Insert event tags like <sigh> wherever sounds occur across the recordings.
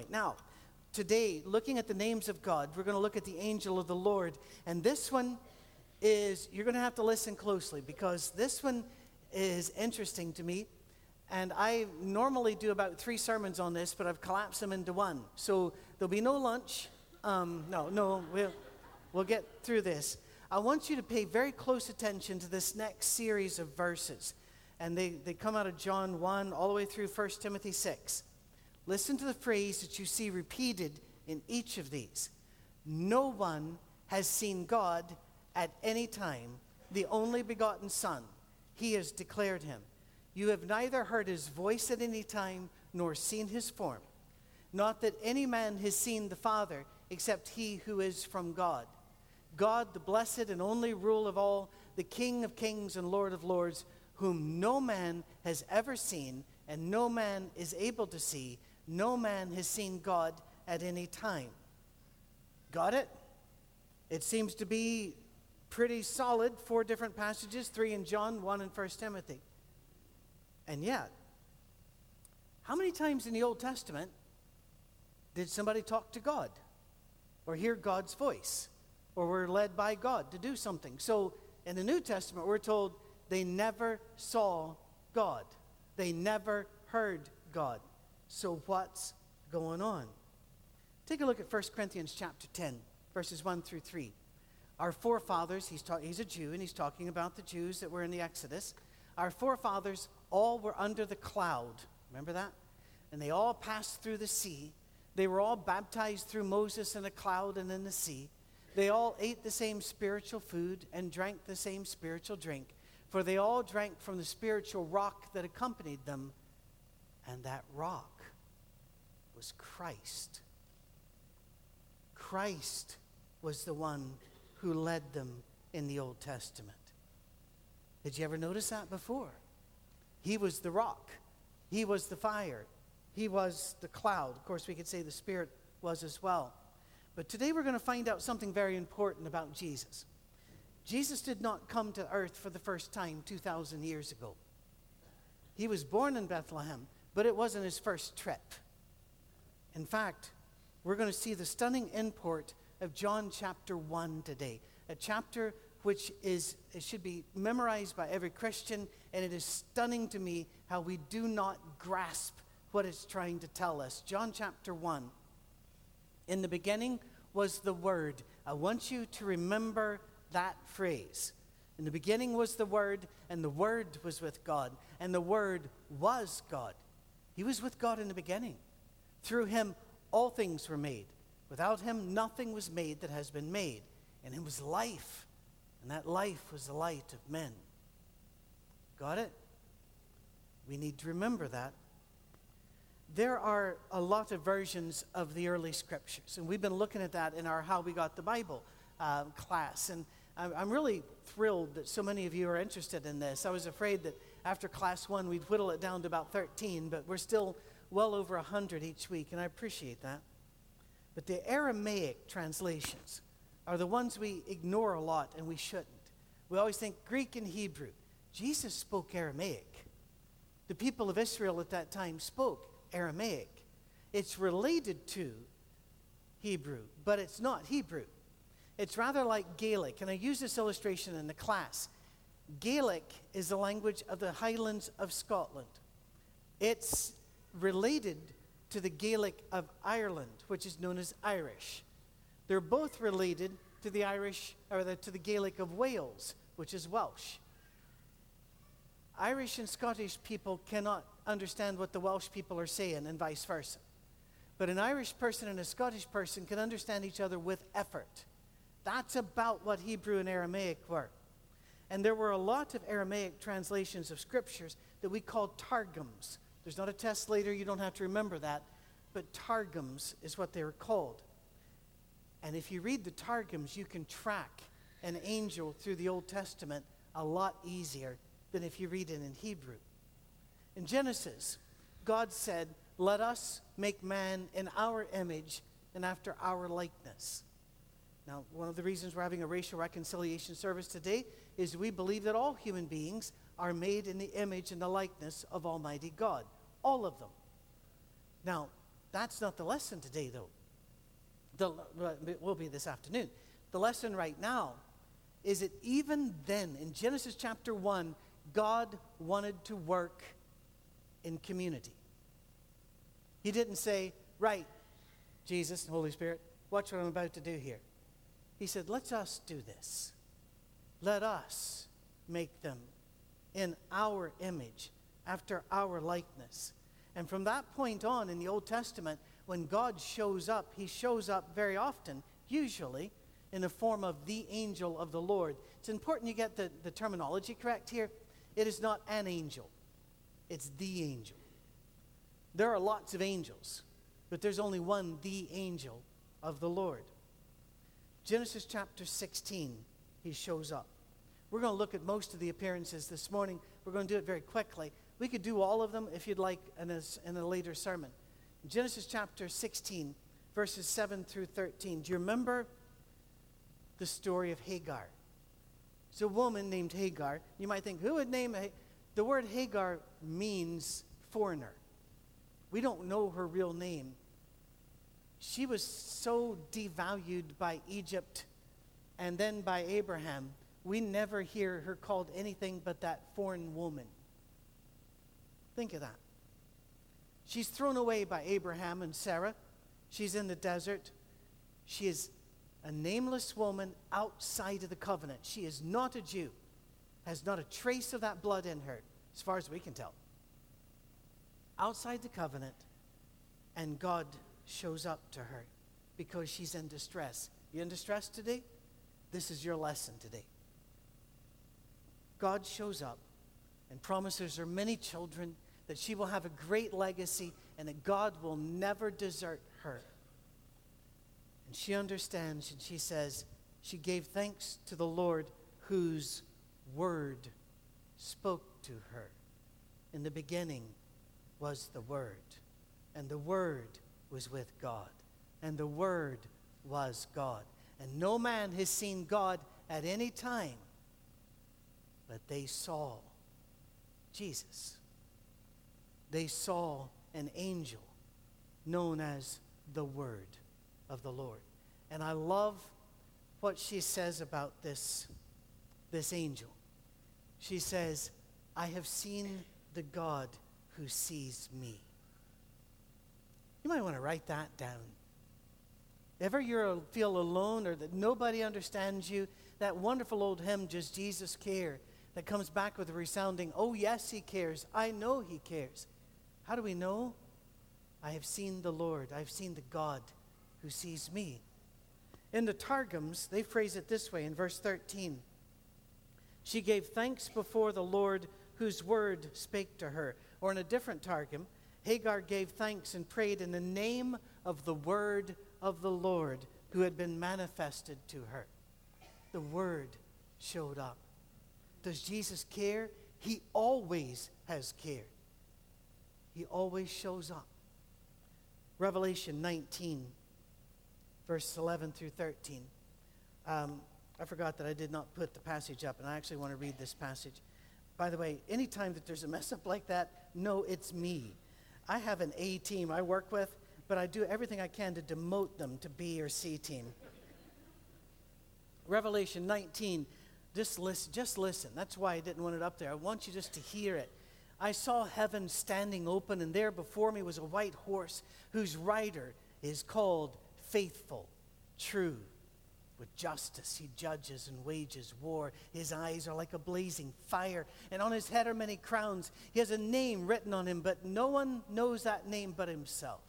point. Now, today, looking at the names of God, we're going to look at the angel of the Lord. And this one is, you're going to have to listen closely because this one is interesting to me. And I normally do about three sermons on this, but I've collapsed them into one. So there'll be no lunch. Um, no, no, we'll, we'll get through this. I want you to pay very close attention to this next series of verses. And they, they come out of John 1 all the way through 1 Timothy 6. Listen to the phrase that you see repeated in each of these. No one has seen God at any time, the only begotten Son. He has declared him. You have neither heard his voice at any time nor seen his form. Not that any man has seen the Father except he who is from God. God, the blessed and only rule of all, the King of kings and Lord of lords, whom no man has ever seen and no man is able to see. No man has seen God at any time. Got it? It seems to be pretty solid. Four different passages three in John, one in 1 Timothy. And yet, how many times in the Old Testament did somebody talk to God or hear God's voice or were led by God to do something? So in the New Testament, we're told they never saw God, they never heard God. So what's going on? Take a look at 1 Corinthians chapter 10, verses 1 through 3. Our forefathers, he's, ta- he's a Jew, and he's talking about the Jews that were in the Exodus. Our forefathers all were under the cloud. Remember that? And they all passed through the sea. They were all baptized through Moses in a cloud and in the sea. They all ate the same spiritual food and drank the same spiritual drink, for they all drank from the spiritual rock that accompanied them, and that rock was Christ. Christ was the one who led them in the Old Testament. Did you ever notice that before? He was the rock, He was the fire, He was the cloud. Of course, we could say the Spirit was as well. But today we're going to find out something very important about Jesus. Jesus did not come to earth for the first time 2,000 years ago. He was born in Bethlehem, but it wasn't his first trip. In fact, we're going to see the stunning import of John chapter 1 today, a chapter which is should be memorized by every Christian, and it is stunning to me how we do not grasp what it's trying to tell us. John chapter 1. In the beginning was the Word. I want you to remember that phrase. In the beginning was the Word, and the Word was with God, and the Word was God. He was with God in the beginning. Through him, all things were made. Without him, nothing was made that has been made. And it was life and that life was the light of men. Got it? We need to remember that. There are a lot of versions of the early scriptures, and we've been looking at that in our How We Got the Bible uh, class. And I'm really thrilled that so many of you are interested in this. I was afraid that after class one, we'd whittle it down to about 13, but we're still well over 100 each week, and I appreciate that. But the Aramaic translations, are the ones we ignore a lot and we shouldn't. We always think Greek and Hebrew. Jesus spoke Aramaic. The people of Israel at that time spoke Aramaic. It's related to Hebrew, but it's not Hebrew. It's rather like Gaelic, and I use this illustration in the class. Gaelic is the language of the Highlands of Scotland. It's related to the Gaelic of Ireland, which is known as Irish. They're both related to the Irish or the, to the Gaelic of Wales, which is Welsh. Irish and Scottish people cannot understand what the Welsh people are saying, and vice versa. But an Irish person and a Scottish person can understand each other with effort. That's about what Hebrew and Aramaic were. And there were a lot of Aramaic translations of scriptures that we call targums. There's not a test later, you don't have to remember that, but targums is what they were called. And if you read the Targums, you can track an angel through the Old Testament a lot easier than if you read it in Hebrew. In Genesis, God said, Let us make man in our image and after our likeness. Now, one of the reasons we're having a racial reconciliation service today is we believe that all human beings are made in the image and the likeness of Almighty God. All of them. Now, That's not the lesson today, though. The, it will be this afternoon. The lesson right now is that even then, in Genesis chapter 1, God wanted to work in community. He didn't say, Right, Jesus and Holy Spirit, watch what I'm about to do here. He said, Let us do this. Let us make them in our image, after our likeness. And from that point on in the Old Testament, when God shows up, he shows up very often, usually in the form of the angel of the Lord. It's important you get the, the terminology correct here. It is not an angel, it's the angel. There are lots of angels, but there's only one, the angel of the Lord. Genesis chapter 16, he shows up. We're going to look at most of the appearances this morning. We're going to do it very quickly. We could do all of them if you'd like in a, in a later sermon. Genesis chapter 16, verses 7 through 13. Do you remember the story of Hagar? It's a woman named Hagar. You might think, who would name a, the word Hagar means foreigner. We don't know her real name. She was so devalued by Egypt and then by Abraham we never hear her called anything but that foreign woman. Think of that. She's thrown away by Abraham and Sarah. She's in the desert. She is a nameless woman outside of the covenant. She is not a Jew, has not a trace of that blood in her, as far as we can tell. Outside the covenant, and God shows up to her because she's in distress. You in distress today? This is your lesson today. God shows up and promises her many children, that she will have a great legacy, and that God will never desert her. And she understands, and she says, she gave thanks to the Lord whose word spoke to her. In the beginning was the Word, and the Word was with God, and the Word was God. And no man has seen God at any time but they saw Jesus. They saw an angel known as the Word of the Lord. And I love what she says about this, this angel. She says, I have seen the God who sees me. You might want to write that down. Ever you feel alone or that nobody understands you, that wonderful old hymn, Does Jesus Care, that comes back with a resounding, Oh, yes, he cares. I know he cares. How do we know? I have seen the Lord. I've seen the God who sees me. In the Targums, they phrase it this way in verse 13 She gave thanks before the Lord whose word spake to her. Or in a different Targum, Hagar gave thanks and prayed in the name of the word of the Lord who had been manifested to her. The word showed up. Does Jesus care? He always has cared. He always shows up. Revelation 19, verse 11 through 13. Um, I forgot that I did not put the passage up, and I actually want to read this passage. By the way, anytime that there's a mess up like that, no, it's me. I have an A team I work with, but I do everything I can to demote them to B or C team. Revelation 19, just listen, just listen. That's why I didn't want it up there. I want you just to hear it. I saw heaven standing open, and there before me was a white horse whose rider is called Faithful, True. With justice, he judges and wages war. His eyes are like a blazing fire, and on his head are many crowns. He has a name written on him, but no one knows that name but himself.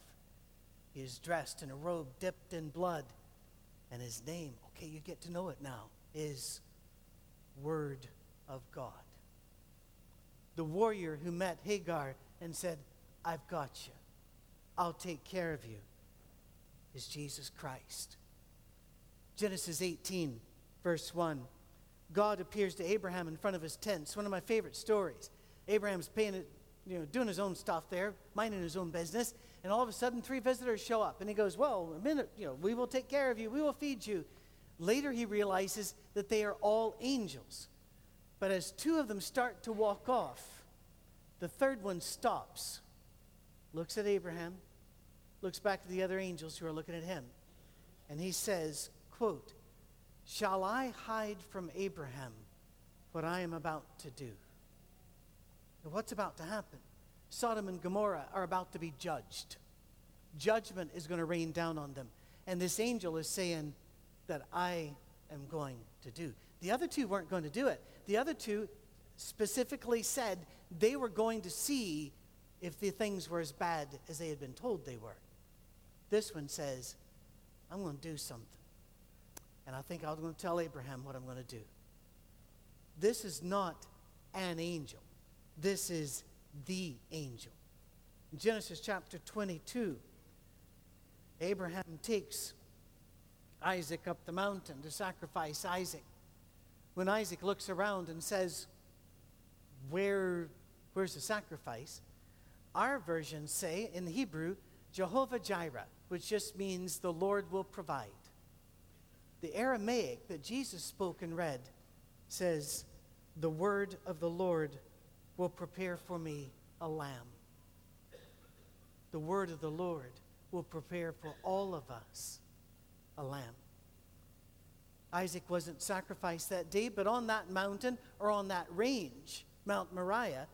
He is dressed in a robe dipped in blood, and his name, okay, you get to know it now, is Word of God. The warrior who met Hagar and said, I've got you, I'll take care of you, is Jesus Christ. Genesis 18, verse 1. God appears to Abraham in front of his tent. It's one of my favorite stories. Abraham's paying you know, doing his own stuff there, minding his own business, and all of a sudden three visitors show up, and he goes, "Well, a minute, you know, we will take care of you, we will feed you." Later, he realizes that they are all angels. But as two of them start to walk off, the third one stops, looks at Abraham, looks back at the other angels who are looking at him, and he says, quote, Shall I hide from Abraham what I am about to do? what's about to happen? Sodom and Gomorrah are about to be judged. Judgment is going to rain down on them. And this angel is saying that I am going to do. The other two weren't going to do it. The other two specifically said they were going to see if the things were as bad as they had been told they were. This one says, I'm going to do something. And I think I'm going to tell Abraham what I'm going to do. This is not an angel, this is the angel. In Genesis chapter 22, Abraham takes Isaac up the mountain to sacrifice Isaac. When Isaac looks around and says, Where, Where's the sacrifice? Our versions say in the Hebrew, Jehovah Jireh, which just means the Lord will provide. The Aramaic that Jesus spoke and read says, The word of the Lord will prepare for me a lamb. The word of the Lord will prepare for all of us a lamb. Isaac wasn't sacrificed that day, but on that mountain or on that range, Mount Moriah,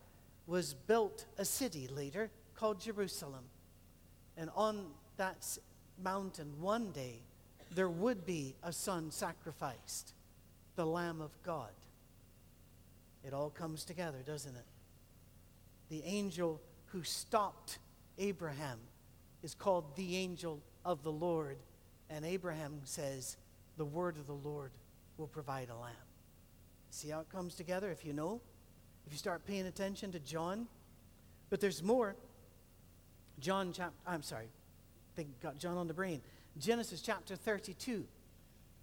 was built a city later called Jerusalem. And on that mountain, one day, there would be a son sacrificed, the Lamb of God. It all comes together, doesn't it? The angel who stopped Abraham is called the angel of the Lord. And Abraham says, The word of the Lord will provide a lamb. See how it comes together if you know? If you start paying attention to John? But there's more. John chapter, I'm sorry, think got John on the brain. Genesis chapter 32,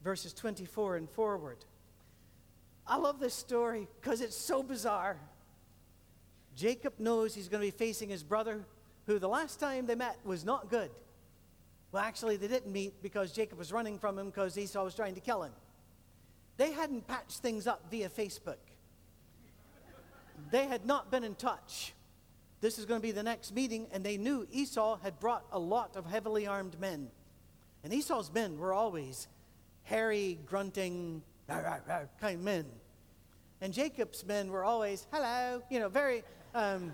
verses 24 and forward. I love this story because it's so bizarre. Jacob knows he's going to be facing his brother, who the last time they met was not good. Well, actually, they didn't meet because Jacob was running from him because Esau was trying to kill him. They hadn't patched things up via Facebook, they had not been in touch. This is going to be the next meeting, and they knew Esau had brought a lot of heavily armed men. And Esau's men were always hairy, grunting, kind of men. And Jacob's men were always, hello, you know, very um,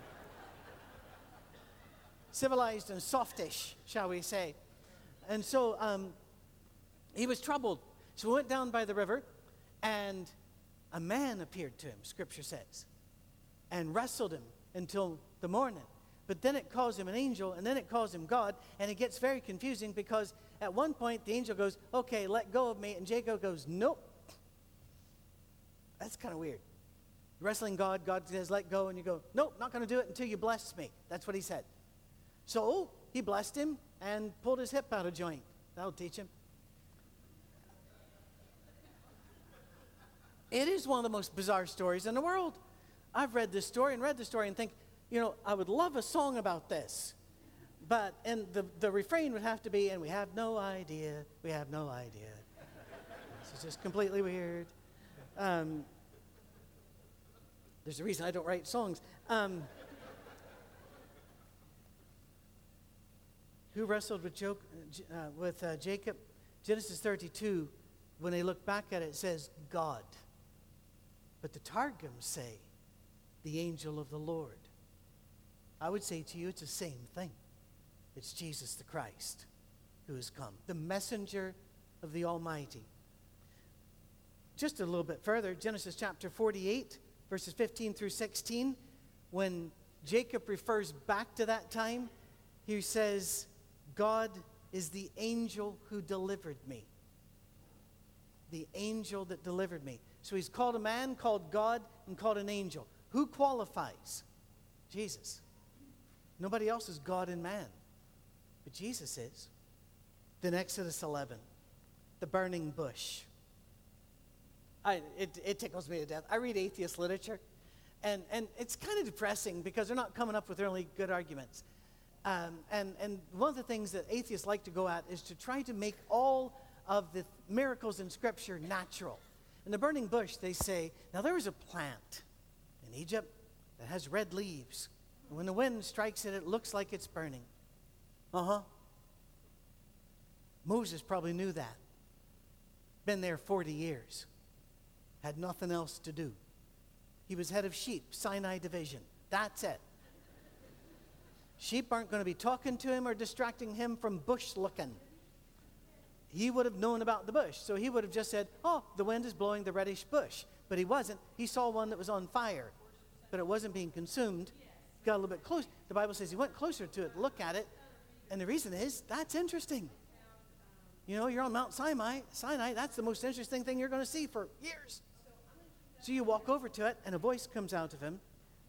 civilized and softish, shall we say. And so um, he was troubled. So he went down by the river, and a man appeared to him, scripture says, and wrestled him until the morning. But then it calls him an angel, and then it calls him God, and it gets very confusing because at one point, the angel goes, Okay, let go of me. And Jacob goes, Nope. That's kind of weird. Wrestling God, God says, Let go. And you go, Nope, not going to do it until you bless me. That's what he said. So he blessed him and pulled his hip out of joint. That'll teach him. It is one of the most bizarre stories in the world. I've read this story and read the story and think, you know, I would love a song about this. But, and the, the refrain would have to be, and we have no idea, we have no idea. <laughs> this is just completely weird. Um, there's a reason I don't write songs. Um, who wrestled with, jo- uh, with uh, Jacob? Genesis 32, when they look back at it, it says God. But the Targums say the angel of the Lord. I would say to you, it's the same thing. It's Jesus the Christ who has come, the messenger of the Almighty. Just a little bit further, Genesis chapter 48, verses 15 through 16, when Jacob refers back to that time, he says, God is the angel who delivered me. The angel that delivered me. So he's called a man, called God, and called an angel. Who qualifies? Jesus. Nobody else is God and man. But Jesus is. Then Exodus 11, the burning bush. I, it, it tickles me to death. I read atheist literature, and, and it's kind of depressing because they're not coming up with really good arguments. Um, and, and one of the things that atheists like to go at is to try to make all of the miracles in Scripture natural. In the burning bush, they say, now there is a plant in Egypt that has red leaves. When the wind strikes it, it looks like it's burning. Uh huh. Moses probably knew that. Been there 40 years, had nothing else to do. He was head of sheep, Sinai division. That's it. Sheep aren't going to be talking to him or distracting him from bush looking. He would have known about the bush. So he would have just said, Oh, the wind is blowing the reddish bush. But he wasn't. He saw one that was on fire, but it wasn't being consumed. Got a little bit close. The Bible says he went closer to it, look at it. And the reason is that's interesting. You know, you're on Mount Sinai, Sinai, that's the most interesting thing you're going to see for years. So you walk over to it, and a voice comes out of him.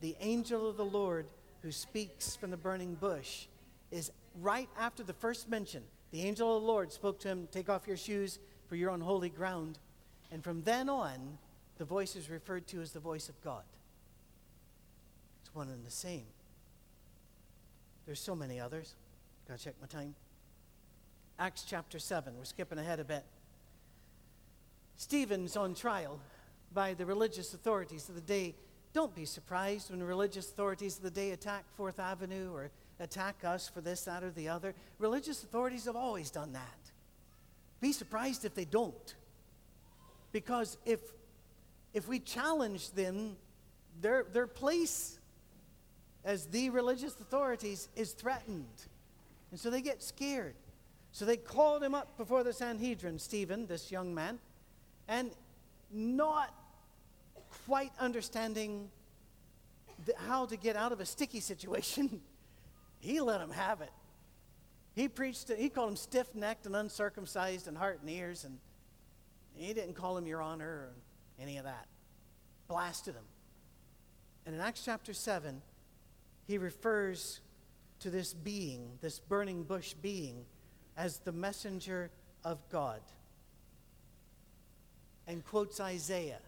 The angel of the Lord who speaks from the burning bush is right after the first mention. The angel of the Lord spoke to him, Take off your shoes, for you're on holy ground. And from then on, the voice is referred to as the voice of God. It's one and the same. There's so many others. Gotta check my time. Acts chapter 7. We're skipping ahead a bit. Stephen's on trial by the religious authorities of the day. Don't be surprised when religious authorities of the day attack Fourth Avenue or attack us for this, that, or the other. Religious authorities have always done that. Be surprised if they don't. Because if, if we challenge them, their, their place as the religious authorities is threatened. And so they get scared. So they called him up before the Sanhedrin, Stephen, this young man, and not quite understanding the, how to get out of a sticky situation, <laughs> he let him have it. He preached, he called him stiff necked and uncircumcised and heart and ears, and he didn't call him your honor or any of that. Blasted him. And in Acts chapter 7, he refers to this being, this burning bush being, as the messenger of God and quotes Isaiah.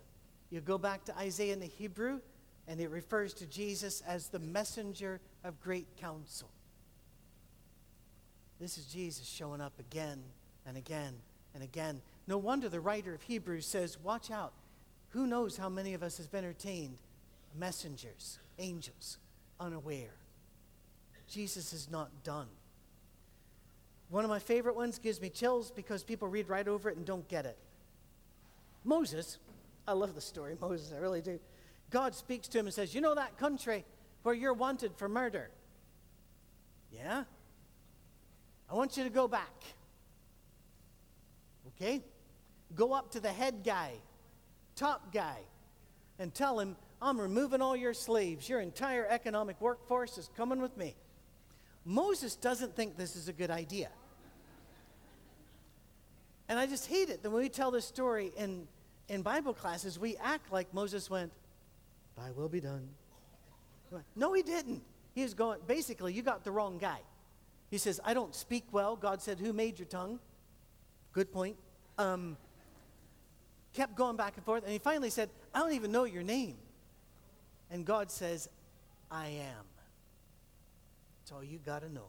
You go back to Isaiah in the Hebrew, and it refers to Jesus as the messenger of great counsel. This is Jesus showing up again and again and again. No wonder the writer of Hebrews says, Watch out. Who knows how many of us has been entertained messengers, angels, unaware? Jesus is not done. One of my favorite ones gives me chills because people read right over it and don't get it. Moses, I love the story, Moses, I really do. God speaks to him and says, You know that country where you're wanted for murder? Yeah? I want you to go back. Okay? Go up to the head guy, top guy, and tell him, I'm removing all your slaves. Your entire economic workforce is coming with me. Moses doesn't think this is a good idea. And I just hate it that when we tell this story in, in Bible classes, we act like Moses went, Thy will be done. No, he didn't. He was going, basically, you got the wrong guy. He says, I don't speak well. God said, Who made your tongue? Good point. Um, kept going back and forth. And he finally said, I don't even know your name. And God says, I am. That's all you got to know.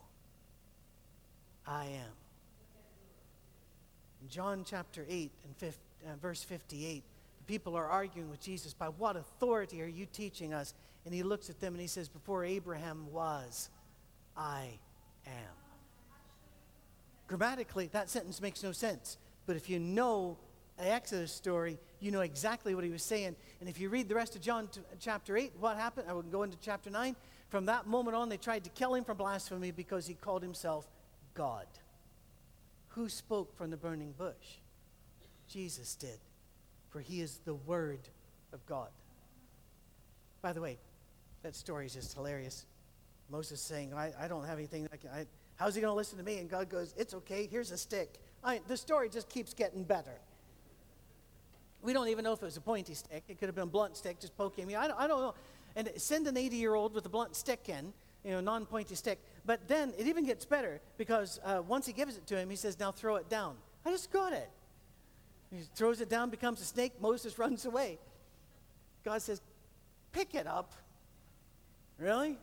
I am. In John chapter 8 and 50, uh, verse 58, the people are arguing with Jesus, By what authority are you teaching us? And he looks at them and he says, Before Abraham was, I am. Grammatically, that sentence makes no sense. But if you know the Exodus story, you know exactly what he was saying. And if you read the rest of John t- chapter 8, what happened? I will go into chapter 9. From that moment on, they tried to kill him for blasphemy because he called himself God. Who spoke from the burning bush? Jesus did, for he is the Word of God. By the way, that story is just hilarious. Moses saying, I, I don't have anything. Can, I, how's he going to listen to me? And God goes, It's okay. Here's a stick. I, the story just keeps getting better. We don't even know if it was a pointy stick. It could have been a blunt stick just poking me. I don't, I don't know. And send an 80 year old with a blunt stick in, you know, non pointy stick. But then it even gets better because uh, once he gives it to him, he says, Now throw it down. I just got it. He throws it down, becomes a snake. Moses <laughs> runs away. God says, Pick it up. Really?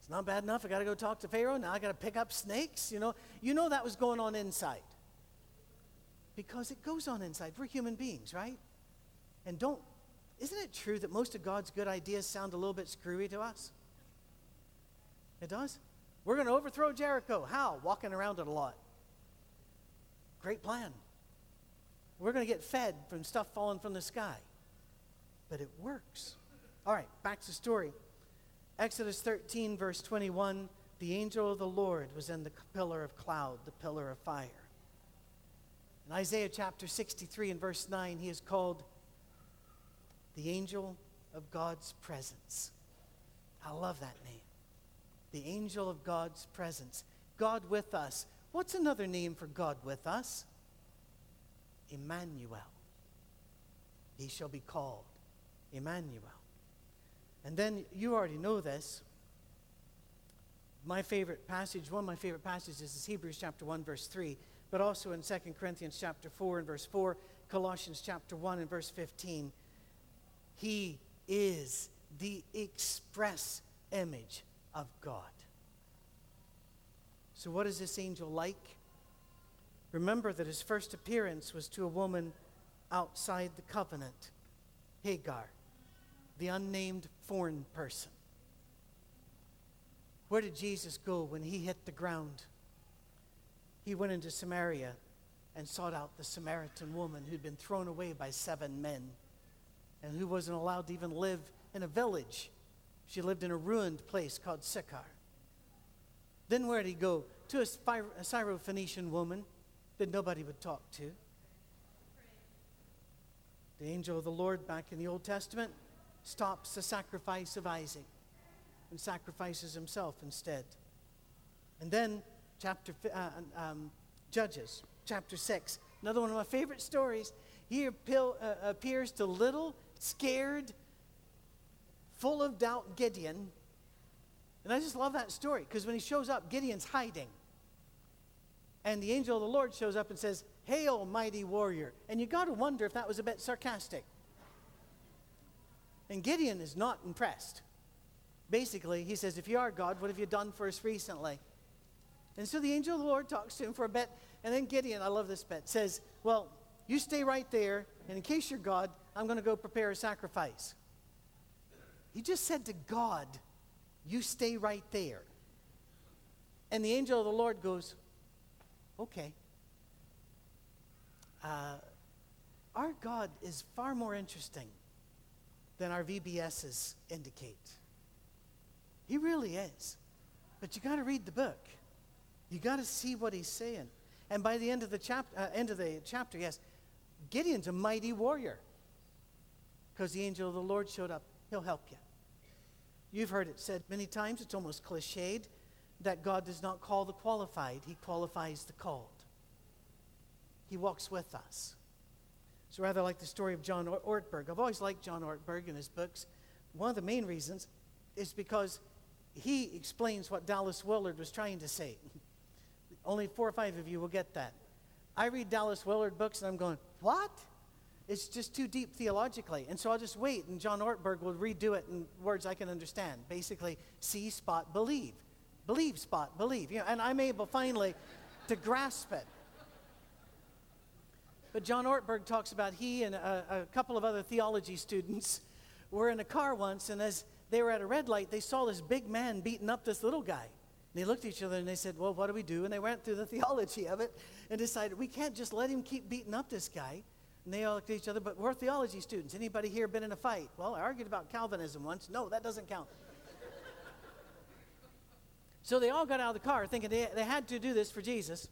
It's not bad enough. I got to go talk to Pharaoh. Now I got to pick up snakes. You know, you know that was going on inside. Because it goes on inside. We're human beings, right? And don't, isn't it true that most of God's good ideas sound a little bit screwy to us? It does. We're going to overthrow Jericho. How? Walking around it a lot. Great plan. We're going to get fed from stuff falling from the sky. But it works. All right, back to the story. Exodus 13, verse 21 the angel of the Lord was in the pillar of cloud, the pillar of fire. In Isaiah chapter 63 and verse 9, he is called the angel of God's presence. I love that name. The angel of God's presence. God with us. What's another name for God with us? Emmanuel. He shall be called Emmanuel. And then you already know this. My favorite passage, one of my favorite passages is Hebrews chapter 1, verse 3, but also in 2 Corinthians chapter 4 and verse 4, Colossians chapter 1 and verse 15. He is the express image of God. So, what is this angel like? Remember that his first appearance was to a woman outside the covenant, Hagar, the unnamed foreign person. Where did Jesus go when he hit the ground? He went into Samaria and sought out the Samaritan woman who'd been thrown away by seven men and who wasn't allowed to even live in a village. She lived in a ruined place called Sychar. Then where did he go? To a, Syrophoenician woman that nobody would talk to. The angel of the Lord back in the Old Testament stops the sacrifice of Isaac and sacrifices himself instead. And then, chapter uh, um, Judges, chapter 6, another one of my favorite stories. He appeal, uh, appears to little scared, full of doubt Gideon. And I just love that story because when he shows up, Gideon's hiding. And the angel of the Lord shows up and says, Hail, mighty warrior. And you got to wonder if that was a bit sarcastic. And Gideon is not impressed. Basically, he says, If you are God, what have you done for us recently? And so the angel of the Lord talks to him for a bit. And then Gideon, I love this bit, says, Well, you stay right there, and in case you're God, I'm going to go prepare a sacrifice. He just said to God, You stay right there. And the angel of the Lord goes, Okay. Uh, our God is far more interesting than our VBSs indicate. He really is. But you got to read the book. You got to see what he's saying. And by the end of the chapter, uh, end of the chapter, yes, Gideon's a mighty warrior because the angel of the Lord showed up. He'll help you. You've heard it said many times, it's almost cliched, that God does not call the qualified, He qualifies the called. He walks with us. It's rather like the story of John Ortberg. I've always liked John Ortberg and his books. One of the main reasons is because he explains what Dallas Willard was trying to say. <laughs> Only four or five of you will get that. I read Dallas Willard books and I'm going, what? It's just too deep theologically. And so I'll just wait, and John Ortberg will redo it in words I can understand. Basically, see, spot, believe. Believe, spot, believe. You know, and I'm able finally to grasp it. But John Ortberg talks about he and a, a couple of other theology students were in a car once, and as they were at a red light, they saw this big man beating up this little guy. And they looked at each other and they said, Well, what do we do? And they went through the <laughs> theology of it and decided, We can't just let him keep beating up this guy. And they all looked at each other, but we're theology students. Anybody here been in a fight? Well, I argued about Calvinism once. No, that doesn't count. So they all got out of the car thinking they, they had to do this for Jesus.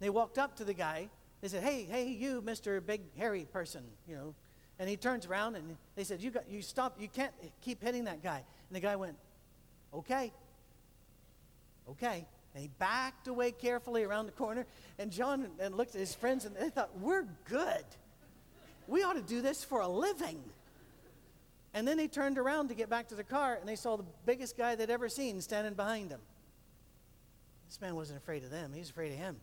They walked up to the guy. They said, Hey, hey, you, Mr. Big Hairy person, you know. And he turns around and they said, You got you stop, you can't keep hitting that guy. And the guy went, Okay. Okay. And he backed away carefully around the corner. And John and looked at his friends and they thought, We're good. We ought to do this for a living. And then they turned around to get back to the car and they saw the biggest guy they'd ever seen standing behind them. This man wasn't afraid of them, he was afraid of him.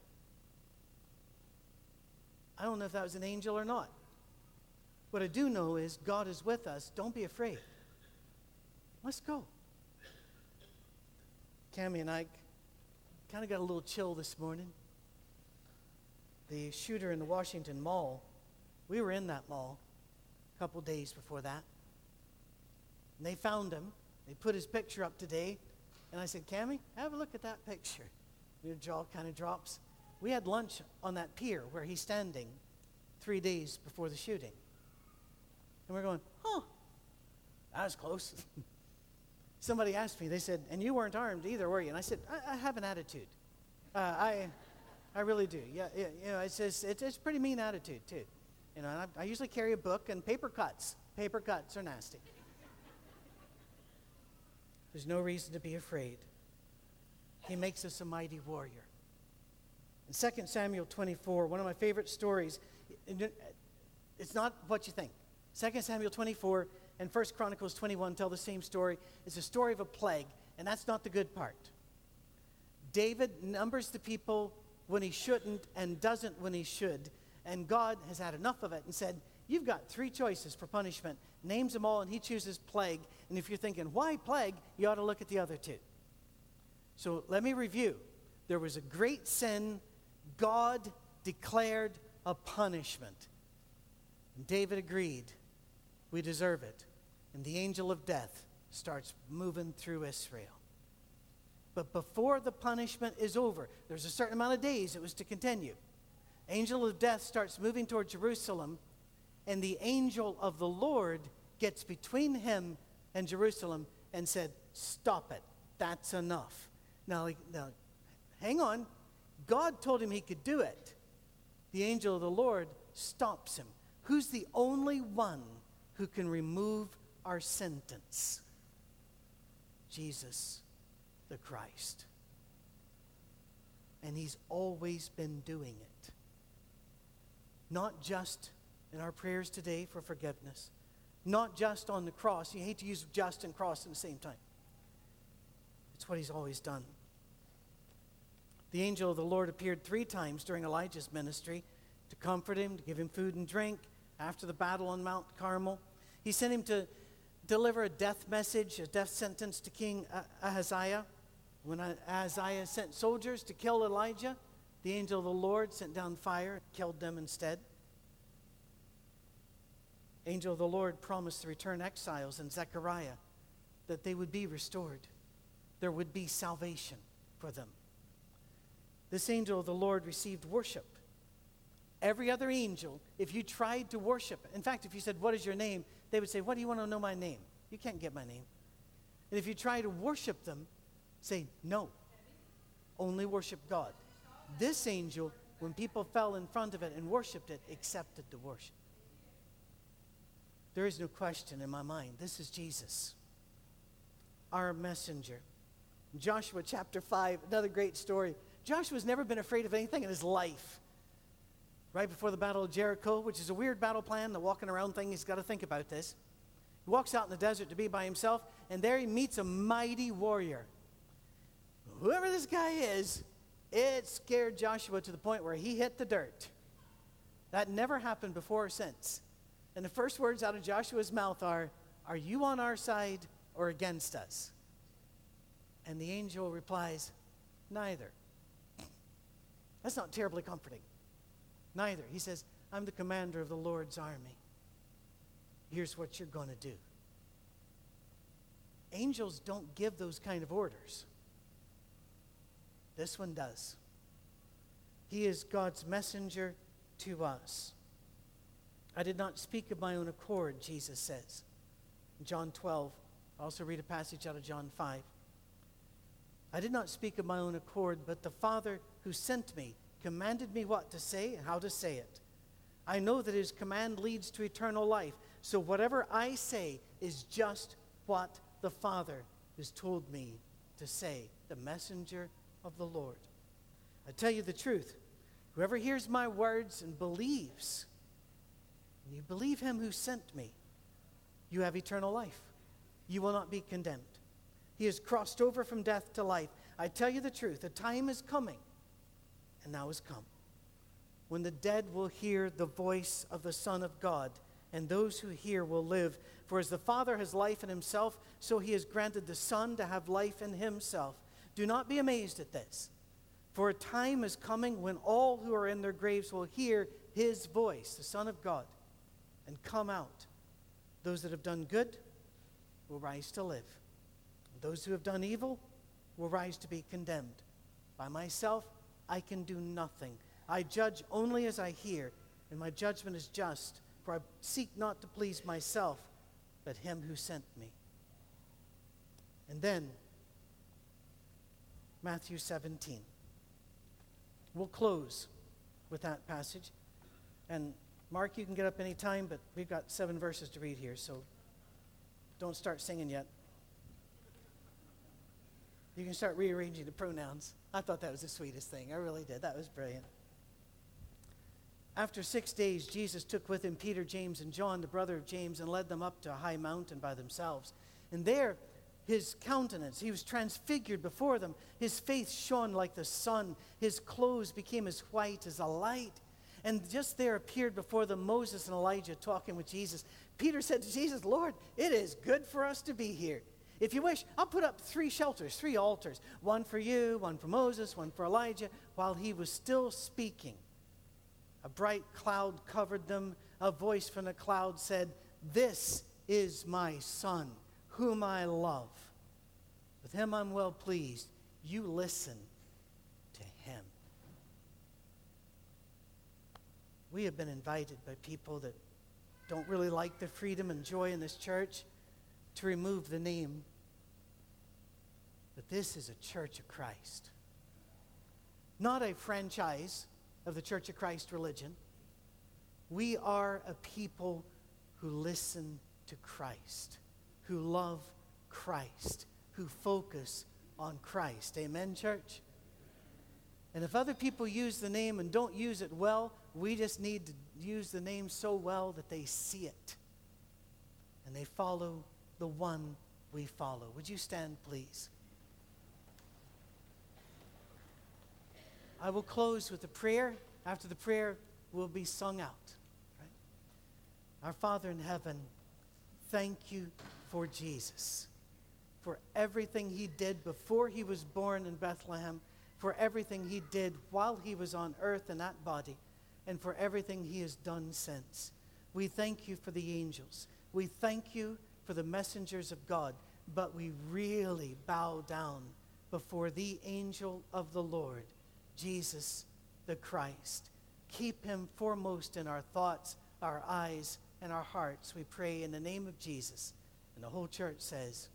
I don't know if that was an angel or not. What I do know is God is with us. Don't be afraid. Let's go. Cami and I kind of got a little chill this morning. The shooter in the Washington Mall, we were in that mall a couple days before that. And they found him. They put his picture up today. And I said, Cami, have a look at that picture. Your jaw kind of drops. We had lunch on that pier where he's standing three days before the shooting. And we're going, huh, that was close. <laughs> Somebody asked me, they said, and you weren't armed either, were you? And I said, I, I have an attitude. Uh, I, I really do. Yeah, yeah, you know, it's just, it's, it's a pretty mean attitude, too. You know, I, I usually carry a book and paper cuts. Paper cuts are nasty. There's no reason to be afraid. He makes us a mighty warrior. In 2 Samuel 24, one of my favorite stories, it's not what you think. 2 Samuel 24 and 1 Chronicles 21 tell the same story. It's a story of a plague, and that's not the good part. David numbers the people when he shouldn't and doesn't when he should, and God has had enough of it and said, You've got three choices for punishment. Names them all, and he chooses plague. And if you're thinking, Why plague? you ought to look at the other two. So let me review. There was a great sin, God declared a punishment. And David agreed, We deserve it. And the angel of death starts moving through Israel. But before the punishment is over, there's a certain amount of days it was to continue. Angel of death starts moving toward Jerusalem, and the angel of the Lord gets between him and Jerusalem and said, Stop it. That's enough. Now, now, hang on. God told him he could do it. The angel of the Lord stops him. Who's the only one who can remove our sentence? Jesus the Christ. And he's always been doing it. Not just in our prayers today for forgiveness, not just on the cross. You hate to use just and cross at the same time. It's what he's always done. The angel of the Lord appeared three times during Elijah's ministry to comfort him, to give him food and drink after the battle on Mount Carmel. He sent him to deliver a death message, a death sentence to King Ahaziah. When Ahaziah sent soldiers to kill Elijah, the angel of the Lord sent down fire and killed them instead. Angel of the Lord promised to return exiles in Zechariah that they would be restored. There would be salvation for them. This angel of the Lord received worship. Every other angel, if you tried to worship, in fact, if you said, What is your name? they would say, What do you want to know my name? You can't get my name. And if you try to worship them, say, No. Only worship God. This angel, when people fell in front of it and worshiped it, accepted the worship. There is no question in my mind. This is Jesus, our messenger. Joshua chapter 5, another great story. Joshua's never been afraid of anything in his life. Right before the Battle of Jericho, which is a weird battle plan, the walking around thing, he's got to think about this. He walks out in the desert to be by himself, and there he meets a mighty warrior. Whoever this guy is, it scared Joshua to the point where he hit the dirt. That never happened before or since. And the first words out of Joshua's mouth are, Are you on our side or against us? And the angel replies, Neither. That's not terribly comforting. Neither. He says, I'm the commander of the Lord's army. Here's what you're going to do. Angels don't give those kind of orders. This one does. He is God's messenger to us. I did not speak of my own accord, Jesus says. In John 12, I also read a passage out of John 5. I did not speak of my own accord, but the Father who sent me commanded me what to say and how to say it. I know that his command leads to eternal life. So whatever I say is just what the Father has told me to say, the messenger of the Lord. I tell you the truth. Whoever hears my words and believes, you believe him who sent me, you have eternal life. You will not be condemned. He has crossed over from death to life. I tell you the truth, a time is coming, and now has come, when the dead will hear the voice of the Son of God, and those who hear will live. For as the Father has life in himself, so he has granted the Son to have life in himself. Do not be amazed at this, for a time is coming when all who are in their graves will hear his voice, the Son of God and come out. Those that have done good will rise to live. Those who have done evil will rise to be condemned by myself I can do nothing. I judge only as I hear, and my judgment is just, for I seek not to please myself, but him who sent me. And then, Matthew 17. We'll close with that passage. And Mark, you can get up anytime, but we've got seven verses to read here, so don't start singing yet. You can start rearranging the pronouns. I thought that was the sweetest thing. I really did. That was brilliant. After six days, Jesus took with him Peter, James, and John, the brother of James, and led them up to a high mountain by themselves. And there, his countenance, he was transfigured before them. His face shone like the sun. His clothes became as white as a light. And just there appeared before them Moses and Elijah talking with Jesus. Peter said to Jesus, Lord, it is good for us to be here. If you wish, I'll put up three shelters, three altars one for you, one for Moses, one for Elijah. While he was still speaking, a bright cloud covered them. A voice from the cloud said, This is my son, whom I love. With him I'm well pleased. You listen to him. We have been invited by people that don't really like the freedom and joy in this church to remove the name but this is a church of Christ. Not a franchise of the Church of Christ religion. We are a people who listen to Christ, who love Christ, who focus on Christ. Amen, church? And if other people use the name and don't use it well, we just need to use the name so well that they see it and they follow the one we follow. Would you stand, please? I will close with a prayer. After the prayer will be sung out. Right? Our Father in heaven, thank you for Jesus, for everything he did before he was born in Bethlehem, for everything he did while he was on earth in that body, and for everything he has done since. We thank you for the angels. We thank you for the messengers of God, but we really bow down before the angel of the Lord Jesus the Christ. Keep him foremost in our thoughts, our eyes, and our hearts. We pray in the name of Jesus. And the whole church says,